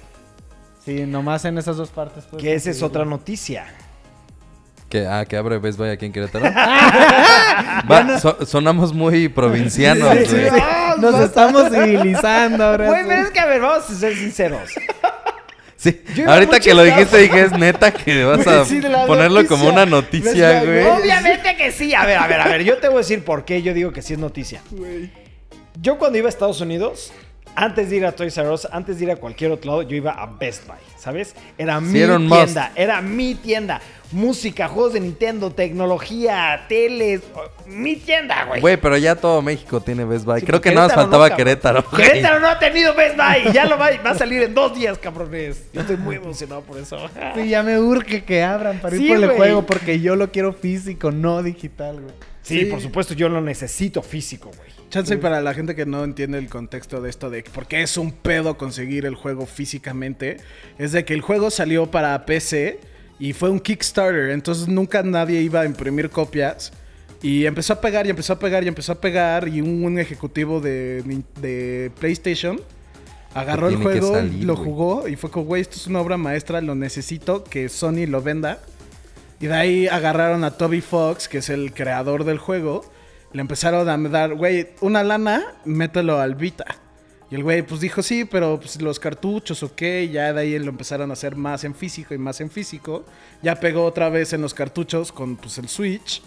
Sí, nomás en esas dos partes. Que esa es otra noticia. Que, ah, que abre Best Buy aquí en Querétaro. Va, so- sonamos muy provincianos, Sí, sí, güey. Nos estamos civilizando ahora. Güey, pero es que a ver, vamos a ser sinceros. Sí, ahorita que lo dijiste dije, es neta que vas a sí, ponerlo noticia. como una noticia, güey. Obviamente que sí. A ver, a ver, a ver. Yo te voy a decir por qué yo digo que sí es noticia. Güey. Yo cuando iba a Estados Unidos, antes de ir a Toys R Us, antes de ir a cualquier otro lado, yo iba a Best Buy, ¿sabes? Era mi era un must. tienda, era mi tienda. Música, juegos de Nintendo, tecnología, teles, mi tienda, güey. Güey, pero ya todo México tiene Best Buy. Sí, Creo que nada más Querétaro no, faltaba. Querétaro. güey. Querétaro no ha tenido Best Buy. Ya lo va, va a salir en dos días, cabrones. Yo estoy muy emocionado por eso. Sí, ya me urge que abran para Sí, ir por el juego porque yo lo quiero físico, no digital, güey. Sí, Sí. por supuesto, yo lo necesito físico, güey. Chance para la gente que no entiende el contexto de esto de por qué es un pedo conseguir el juego físicamente, es de que el juego salió para PC y fue un Kickstarter, entonces nunca nadie iba a imprimir copias y empezó a pegar y empezó a pegar y empezó a pegar y un, un ejecutivo de, de PlayStation agarró el juego, salir, lo jugó y fue como, güey, esto es una obra maestra, lo necesito que Sony lo venda. Y de ahí agarraron a Toby Fox, que es el creador del juego. Le empezaron a dar, güey, una lana, mételo al Vita. Y el güey, pues dijo, sí, pero pues, los cartuchos, ok. Ya de ahí lo empezaron a hacer más en físico y más en físico. Ya pegó otra vez en los cartuchos con pues, el Switch.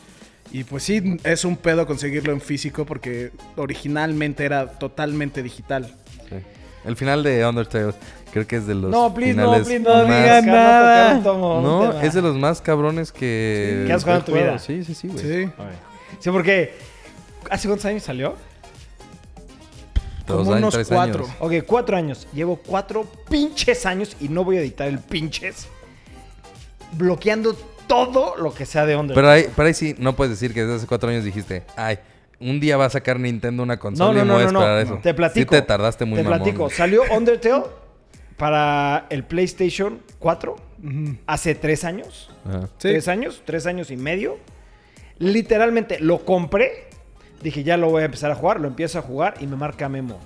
Y pues sí, es un pedo conseguirlo en físico porque originalmente era totalmente digital. Sí. El final de Undertale creo que es de los No, please, no, please, no más... digan nada. No, es de los más cabrones que... Que has jugado en tu vida. Sí, sí, sí, güey. Sí. Sí, porque. ¿Hace cuántos años salió? Como años, unos tres cuatro. años. Ok, cuatro años. Llevo cuatro pinches años y no voy a editar el pinches. Bloqueando todo lo que sea de Undertale. Pero ahí, pero ahí sí, no puedes decir que desde hace cuatro años dijiste, ay, un día va a sacar Nintendo una consola No, no, y no, voy a no, no. esperar eso. Te platico. Sí te tardaste muy Te mamón, platico. Salió Undertale para el PlayStation 4 Ujú. hace tres años. Ajá. Sí. Tres años, tres años y medio. Literalmente lo compré. Dije, ya lo voy a empezar a jugar. Lo empiezo a jugar y me marca Memo.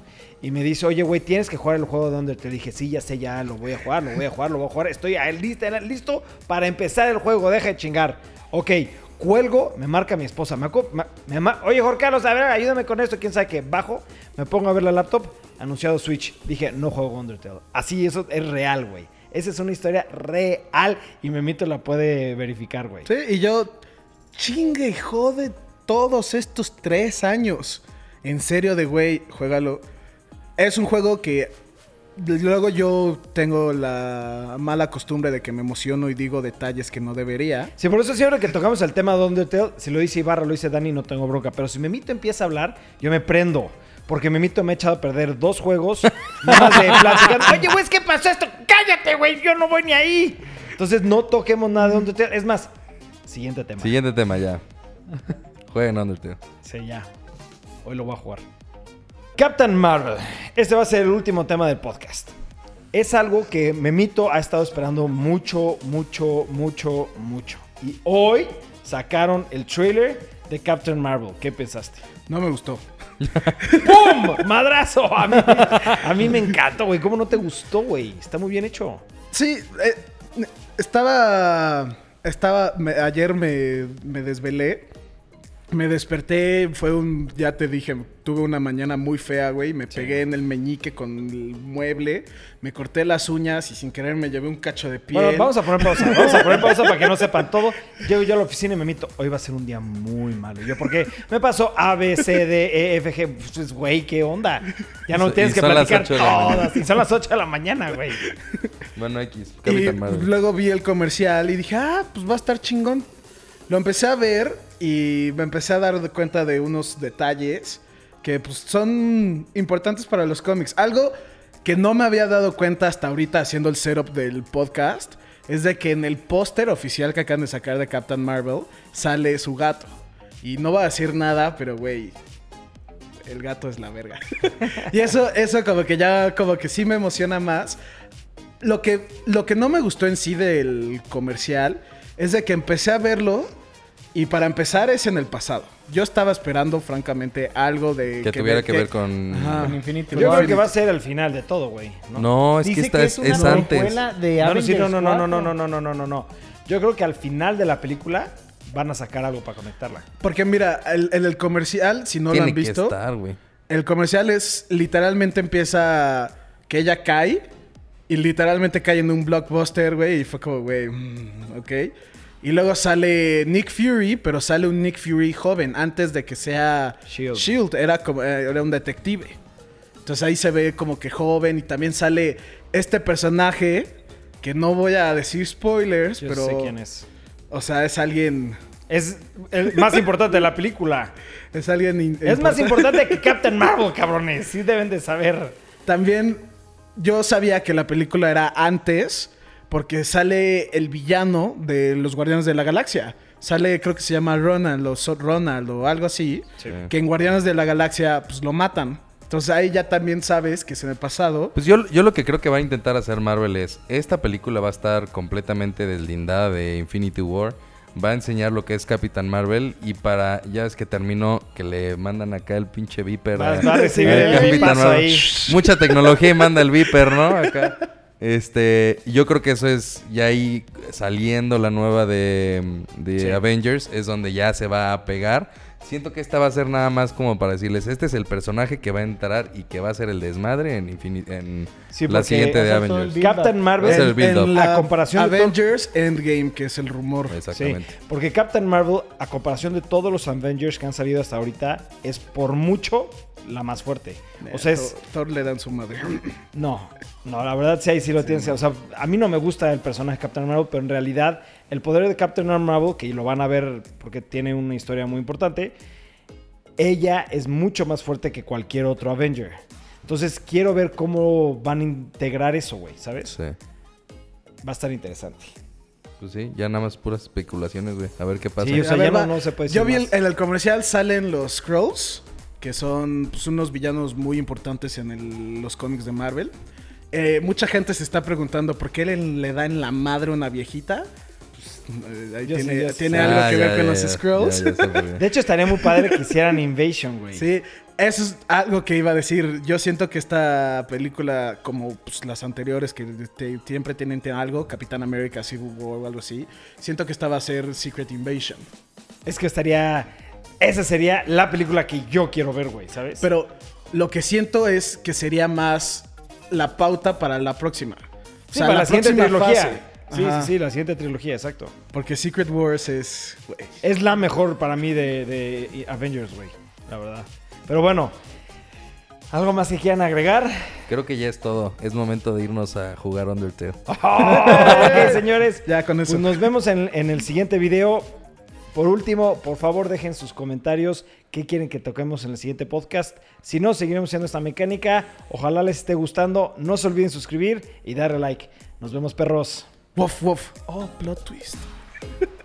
Y me dice, oye, güey, tienes que jugar el juego de Undertale. Dije, sí, ya sé, ya lo voy a jugar, lo voy a jugar, lo voy a jugar. Estoy listo, listo para empezar el juego. Deja de chingar. Ok, cuelgo, me marca mi esposa. Me, oye, Jorge Carlos, a ver, ayúdame con esto. Quién sabe qué. Bajo, me pongo a ver la laptop. Anunciado Switch. Dije, no juego Undertale. Así, eso es real, güey. Esa es una historia real y Memito la puede verificar, güey. Sí, y yo chingue jode todos estos tres años. En serio de güey, juégalo. Es un juego que luego yo tengo la mala costumbre de que me emociono y digo detalles que no debería. Sí, por eso siempre que tocamos el tema de Undertale, si lo dice Ibarra, lo dice Dani, no tengo bronca. Pero si Memito empieza a hablar, yo me prendo. Porque Memito me ha echado a perder dos juegos. nada más de platicar. Oye, güey, ¿qué pasó esto? Cállate, güey, yo no voy ni ahí. Entonces no toquemos nada de Undertale. Es más, siguiente tema. Siguiente tema ya. Jueguen Undertale. Sí, ya. Hoy lo voy a jugar. Captain Marvel. Este va a ser el último tema del podcast. Es algo que Memito ha estado esperando mucho, mucho, mucho, mucho. Y hoy sacaron el trailer de Captain Marvel. ¿Qué pensaste? No me gustó. ¡Pum! ¡Madrazo! A mí, a mí me encantó, güey. ¿Cómo no te gustó, güey? Está muy bien hecho. Sí, eh, estaba. Estaba. me- ayer me, me desvelé. Me desperté, fue un. Ya te dije, tuve una mañana muy fea, güey. Me pegué en el meñique con el mueble. Me corté las uñas y sin querer me llevé un cacho de piel. Bueno, vamos a poner pausa. Vamos a poner pausa para que no sepan todo. Llego yo a la oficina y me mito. Hoy va a ser un día muy malo. Yo, porque me pasó A, B, C, D, E, F, G. Pues, güey, ¿qué onda? Ya no Y tienes que platicar todas. Y son las 8 de la mañana, güey. Bueno, X. Y luego vi el comercial y dije, ah, pues va a estar chingón. Lo empecé a ver y me empecé a dar cuenta de unos detalles que pues, son importantes para los cómics. Algo que no me había dado cuenta hasta ahorita haciendo el setup del podcast es de que en el póster oficial que acaban de sacar de Captain Marvel sale su gato. Y no va a decir nada, pero güey, el gato es la verga. y eso, eso como que ya, como que sí me emociona más. Lo que, lo que no me gustó en sí del comercial es de que empecé a verlo y para empezar es en el pasado. Yo estaba esperando, francamente, algo de... Que tuviera que ver con... Ajá. Con Infinity Yo War. creo que va a ser el final de todo, güey. ¿no? No, es que Dice esta que es, una es antes. precuela de No, no, sí, no, no, no, no, no, 4. no, no, no, no, no. Yo creo que al final de la película van a sacar algo para conectarla. Porque mira, el- en el comercial, si no Tiene lo han que visto, estar, güey. el comercial es literalmente empieza que ella cae y literalmente cae en un blockbuster, güey, y fue como, güey, mm, ok. Y luego sale Nick Fury, pero sale un Nick Fury joven, antes de que sea Shield. Shield, era, como, eh, era un detective. Entonces ahí se ve como que joven y también sale este personaje que no voy a decir spoilers, Yo pero... sé quién es. O sea, es alguien... Es el más importante de la película. Es alguien... Es más importante que Captain Marvel, cabrones. Sí deben de saber. También yo sabía que la película era antes porque sale el villano de los Guardianes de la Galaxia. Sale, creo que se llama Ronald o So- Ronald o algo así. Que en Guardianes de la Galaxia pues lo matan. Entonces ahí ya también sabes que es en el pasado. Pues yo, yo lo que creo que va a intentar hacer Marvel es, esta película va a estar completamente deslindada de Infinity War, va a enseñar lo que es Capitán Marvel y para, ya es que terminó, que le mandan acá el pinche Viper a recibir el Capitán Marvel. ahí. Mucha tecnología y manda el Viper, ¿no? Acá. Este, yo creo que eso es ya ahí saliendo la nueva de, de Sí. Avengers, es donde ya se va a pegar. Siento que esta va a ser nada más como para decirles, este es el personaje que va a entrar y que va a ser el desmadre en, Infini- en Sí, la siguiente de Avengers. Captain Marvel. Es el build-up. en a la comparación de Avengers Endgame, que es el rumor. Sí, Exactamente. porque Captain Marvel, a comparación de todos los Avengers que han salido hasta ahorita, es por mucho la más fuerte. O sea, es. Thor, Thor le dan su madre. No, no, la verdad sí ahí sí lo tienes. O sea, a mí no me gusta el personaje de Captain Marvel, pero en realidad el poder de Captain Marvel, que lo van a ver porque tiene una historia muy importante, ella es mucho más fuerte que cualquier otro Avenger. Entonces quiero ver cómo van a integrar eso, güey, ¿sabes? Sí. Va a estar interesante. Pues sí, ya nada más puras especulaciones, güey. A ver qué pasa. Sí, o sea, A ya ver, no- se puede Yo vi más. en el comercial salen los Scrolls, que son pues, unos villanos muy importantes en el- los cómics de Marvel. Eh, mucha gente se está preguntando por qué le, le da en la madre una viejita. Pues, ahí Yo sí, tiene yo sí. tiene Ah, algo que ya, ver con ya, los Scrolls. De hecho, estaría muy padre que hicieran Invasion, güey. Sí, eso es algo que iba a decir. Yo siento que esta película, como pues, las anteriores, que te- siempre tienen algo, Capitán América, Civil War o algo así, siento que esta va a ser Secret Invasion. Es que estaría. Esa sería la película que yo quiero ver, güey, ¿sabes? Pero lo que siento es que sería más la pauta para la próxima. O Sí, para la, siguiente próxima trilogía. fase. Sí, Ajá. sí, sí, la siguiente trilogía, exacto. Porque Secret Wars es... güey. Es la mejor para mí de, de Avengers, güey. La verdad. Pero bueno. ¿Algo más que quieran agregar? Creo que ya es todo. Es momento de irnos a jugar Undertale. ok, señores. Ya con eso. Pues nos vemos en, en el siguiente video. Por último, por favor dejen sus comentarios qué quieren que toquemos en el siguiente podcast. Si no, seguiremos haciendo esta mecánica. Ojalá les esté gustando. No se olviden suscribir y darle like. Nos vemos, perros. Woof, woof. Oh, plot twist.